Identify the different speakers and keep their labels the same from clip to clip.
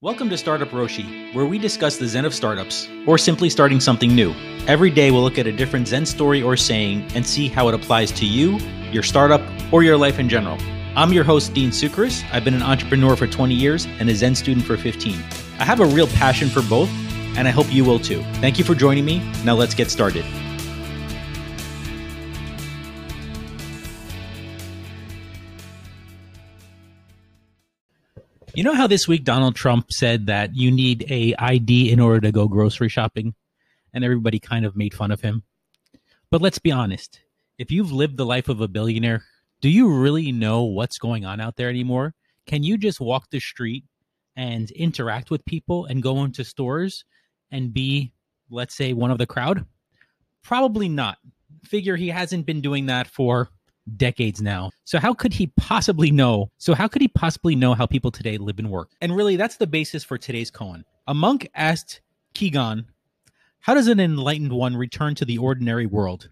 Speaker 1: Welcome to Startup Roshi, where we discuss the Zen of startups, or simply starting something new. Every day we'll look at a different Zen story or saying and see how it applies to you, your startup, or your life in general. I'm your host, Dean Sucris. I've been an entrepreneur for 20 years and a Zen student for 15. I have a real passion for both, and I hope you will too. Thank you for joining me. Now let's get started. You know how this week Donald Trump said that you need a ID in order to go grocery shopping, and everybody kind of made fun of him. But let's be honest: if you've lived the life of a billionaire, do you really know what's going on out there anymore? Can you just walk the street and interact with people and go into stores and be, let's say, one of the crowd? Probably not. Figure he hasn't been doing that for decades now. So how could he possibly know? So how could he possibly know how people today live and work? And really, that's the basis for today's koan. A monk asked Kegon, "How does an enlightened one return to the ordinary world?"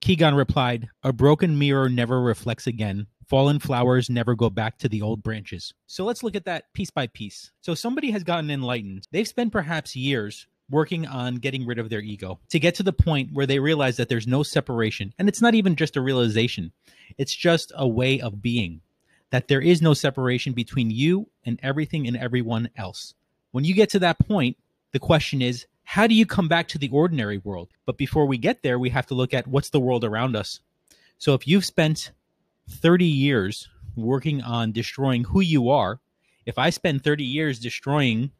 Speaker 1: Kegon replied, "A broken mirror never reflects again." Fallen flowers never go back to the old branches. So let's look at that piece by piece. So somebody has gotten enlightened. They've spent perhaps years working on getting rid of their ego to get to the point where they realize that there's no separation. And it's not even just a realization, it's just a way of being, that there is no separation between you and everything and everyone else. When you get to that point, the question is, how do you come back to the ordinary world? But before we get there, we have to look at what's the world around us. So if you've spent 30 years working on destroying who you are, if I spend 30 years destroying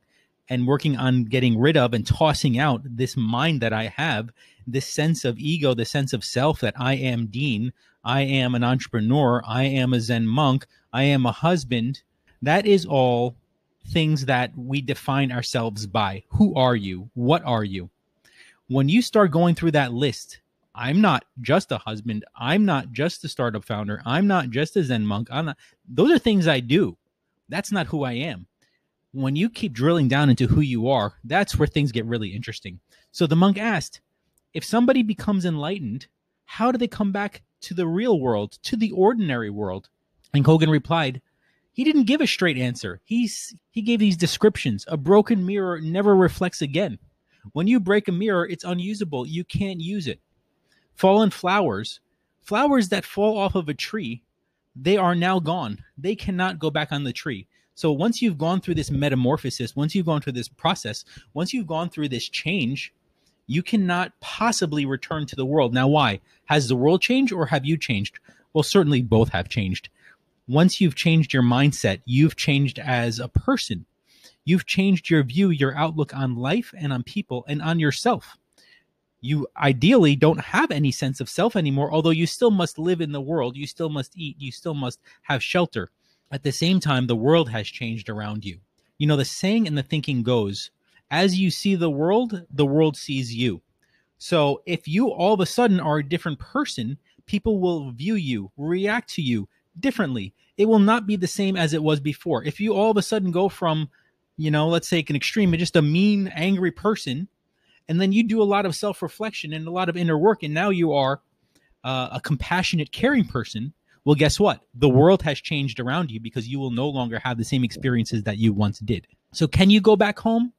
Speaker 1: and working on getting rid of and tossing out this mind that I have, this sense of ego, the sense of self that I am Dean, I am an entrepreneur, I am a Zen monk, I am a husband. That is all things that we define ourselves by. Who are you? What are you? When you start going through that list, I'm not just a husband. I'm not just a startup founder. I'm not just a Zen monk. I'm not, those are things I do. That's not who I am when you keep drilling down into who you are, that's where things get really interesting. So the monk asked, if somebody becomes enlightened, how do they come back to the real world, to the ordinary world? And Kogan replied, he didn't give a straight answer. He's he gave these descriptions. A broken mirror never reflects again. When you break a mirror, it's unusable. You can't use it. Fallen flowers, flowers that fall off of a tree, they are now gone. They cannot go back on the tree. So once you've gone through this metamorphosis, once you've gone through this process, once you've gone through this change, you cannot possibly return to the world. Now, why? Has the world changed or have you changed? Well, certainly both have changed. Once you've changed your mindset, you've changed as a person. You've changed your view, your outlook on life and on people and on yourself. You ideally don't have any sense of self anymore, although you still must live in the world. You still must eat. You still must have shelter at the same time, the world has changed around you. You know, the saying and the thinking goes as you see the world, the world sees you. So if you all of a sudden are a different person, people will view you, react to you differently. It will not be the same as it was before. If you all of a sudden go from, you know, let's say an extreme, just a mean, angry person, and then you do a lot of self reflection and a lot of inner work, and now you are uh, a compassionate, caring person, well, guess what? The world has changed around you because you will no longer have the same experiences that you once did. So, can you go back home?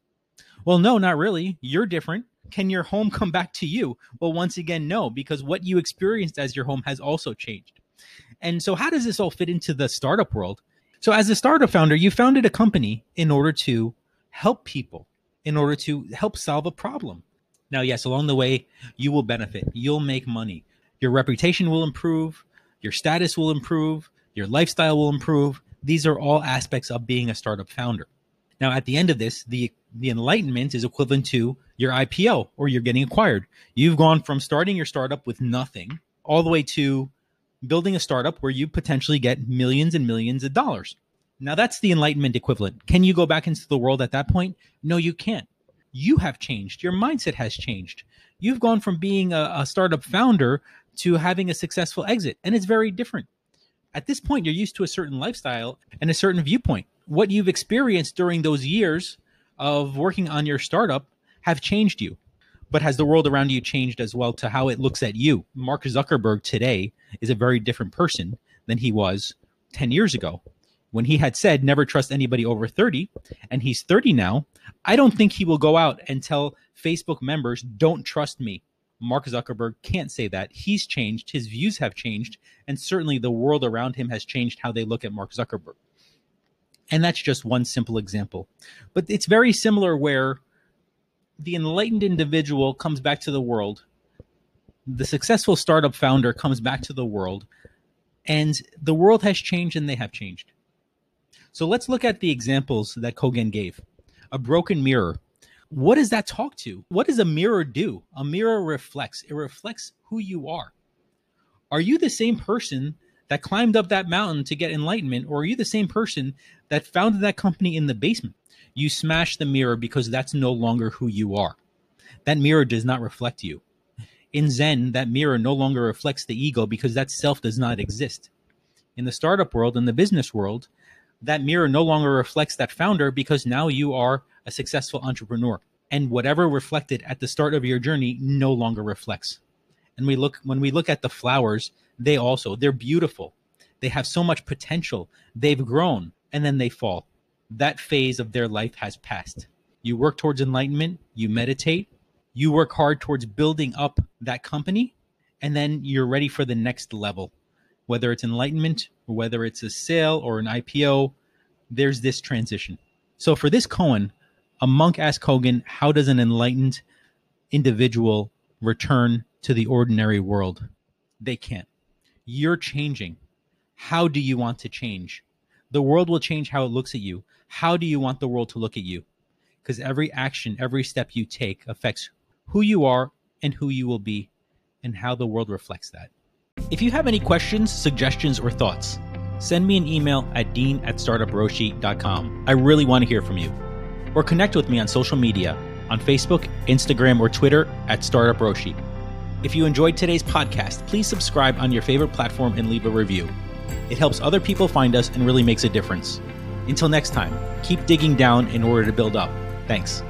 Speaker 1: Well, no, not really. You're different. Can your home come back to you? Well, once again, no, because what you experienced as your home has also changed. And so, how does this all fit into the startup world? So, as a startup founder, you founded a company in order to help people, in order to help solve a problem. Now, yes, along the way, you will benefit, you'll make money, your reputation will improve, your status will improve, your lifestyle will improve. These are all aspects of being a startup founder. Now, at the end of this, the the enlightenment is equivalent to your IPO or you're getting acquired. You've gone from starting your startup with nothing all the way to building a startup where you potentially get millions and millions of dollars. Now, that's the enlightenment equivalent. Can you go back into the world at that point? No, you can't. You have changed. Your mindset has changed. You've gone from being a, a startup founder to having a successful exit. And it's very different. At this point, you're used to a certain lifestyle and a certain viewpoint. What you've experienced during those years of working on your startup have changed you. But has the world around you changed as well to how it looks at you? Mark Zuckerberg today is a very different person than he was 10 years ago. when he had said never trust anybody over 30, and he's 30 now, I don't think he will go out and tell Facebook members, don't trust me. Mark Zuckerberg can't say that. He's changed, his views have changed, and certainly the world around him has changed how they look at Mark Zuckerberg. And that's just one simple example. But it's very similar where the enlightened individual comes back to the world, the successful startup founder comes back to the world, and the world has changed and they have changed. So let's look at the examples that Kogan gave. A broken mirror. What does that talk to? What does a mirror do? A mirror reflects. It reflects who you are. Are you the same person that climbed up that mountain to get enlightenment, or are you the same person that founded that company in the basement? You smash the mirror because that's no longer who you are. That mirror does not reflect you. In Zen, that mirror no longer reflects the ego because that self does not exist. In the startup world, in the business world, that mirror no longer reflects that founder because now you are a successful entrepreneur. And whatever reflected at the start of your journey no longer reflects. And we look when we look at the flowers, they also they're beautiful. They have so much potential. They've grown and then they fall. That phase of their life has passed. You work towards enlightenment, you meditate, you work hard towards building up that company, and then you're ready for the next level. Whether it's enlightenment, or whether it's a sale or an IPO, there's this transition. So for this koan, a monk asked Kogan, How does an enlightened individual return to the ordinary world? They can't. You're changing. How do you want to change? The world will change how it looks at you. How do you want the world to look at you? Because every action, every step you take affects who you are and who you will be and how the world reflects that. If you have any questions, suggestions, or thoughts, send me an email at dean at startuproshi.com. I really want to hear from you. Or connect with me on social media on Facebook, Instagram, or Twitter at Startup Roshi. If you enjoyed today's podcast, please subscribe on your favorite platform and leave a review. It helps other people find us and really makes a difference. Until next time, keep digging down in order to build up. Thanks.